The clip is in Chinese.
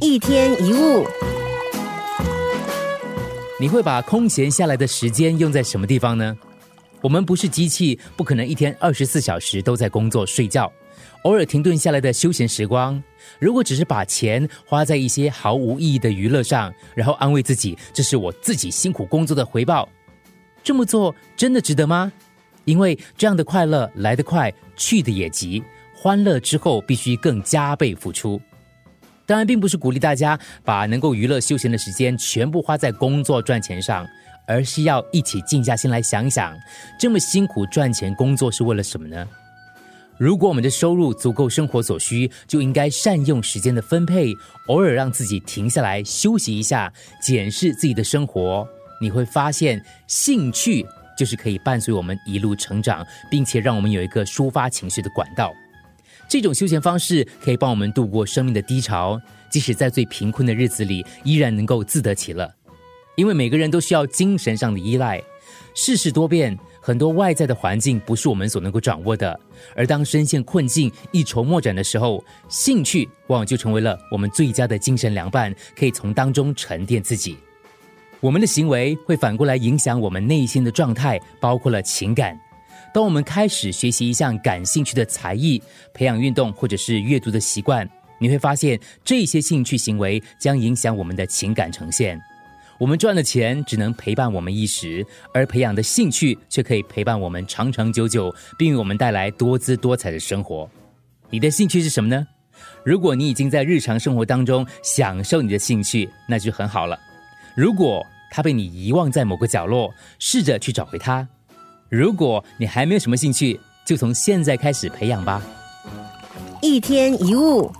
一天一物，你会把空闲下来的时间用在什么地方呢？我们不是机器，不可能一天二十四小时都在工作睡觉。偶尔停顿下来的休闲时光，如果只是把钱花在一些毫无意义的娱乐上，然后安慰自己这是我自己辛苦工作的回报，这么做真的值得吗？因为这样的快乐来得快，去的也急，欢乐之后必须更加倍付出。当然，并不是鼓励大家把能够娱乐休闲的时间全部花在工作赚钱上，而是要一起静下心来想想，这么辛苦赚钱工作是为了什么呢？如果我们的收入足够生活所需，就应该善用时间的分配，偶尔让自己停下来休息一下，检视自己的生活。你会发现，兴趣就是可以伴随我们一路成长，并且让我们有一个抒发情绪的管道。这种休闲方式可以帮我们度过生命的低潮，即使在最贫困的日子里，依然能够自得其乐。因为每个人都需要精神上的依赖，世事多变。很多外在的环境不是我们所能够掌握的，而当深陷困境、一筹莫展的时候，兴趣往往就成为了我们最佳的精神良伴，可以从当中沉淀自己。我们的行为会反过来影响我们内心的状态，包括了情感。当我们开始学习一项感兴趣的才艺，培养运动或者是阅读的习惯，你会发现这些兴趣行为将影响我们的情感呈现。我们赚的钱只能陪伴我们一时，而培养的兴趣却可以陪伴我们长长久久，并为我们带来多姿多彩的生活。你的兴趣是什么呢？如果你已经在日常生活当中享受你的兴趣，那就很好了。如果它被你遗忘在某个角落，试着去找回它。如果你还没有什么兴趣，就从现在开始培养吧。一天一物。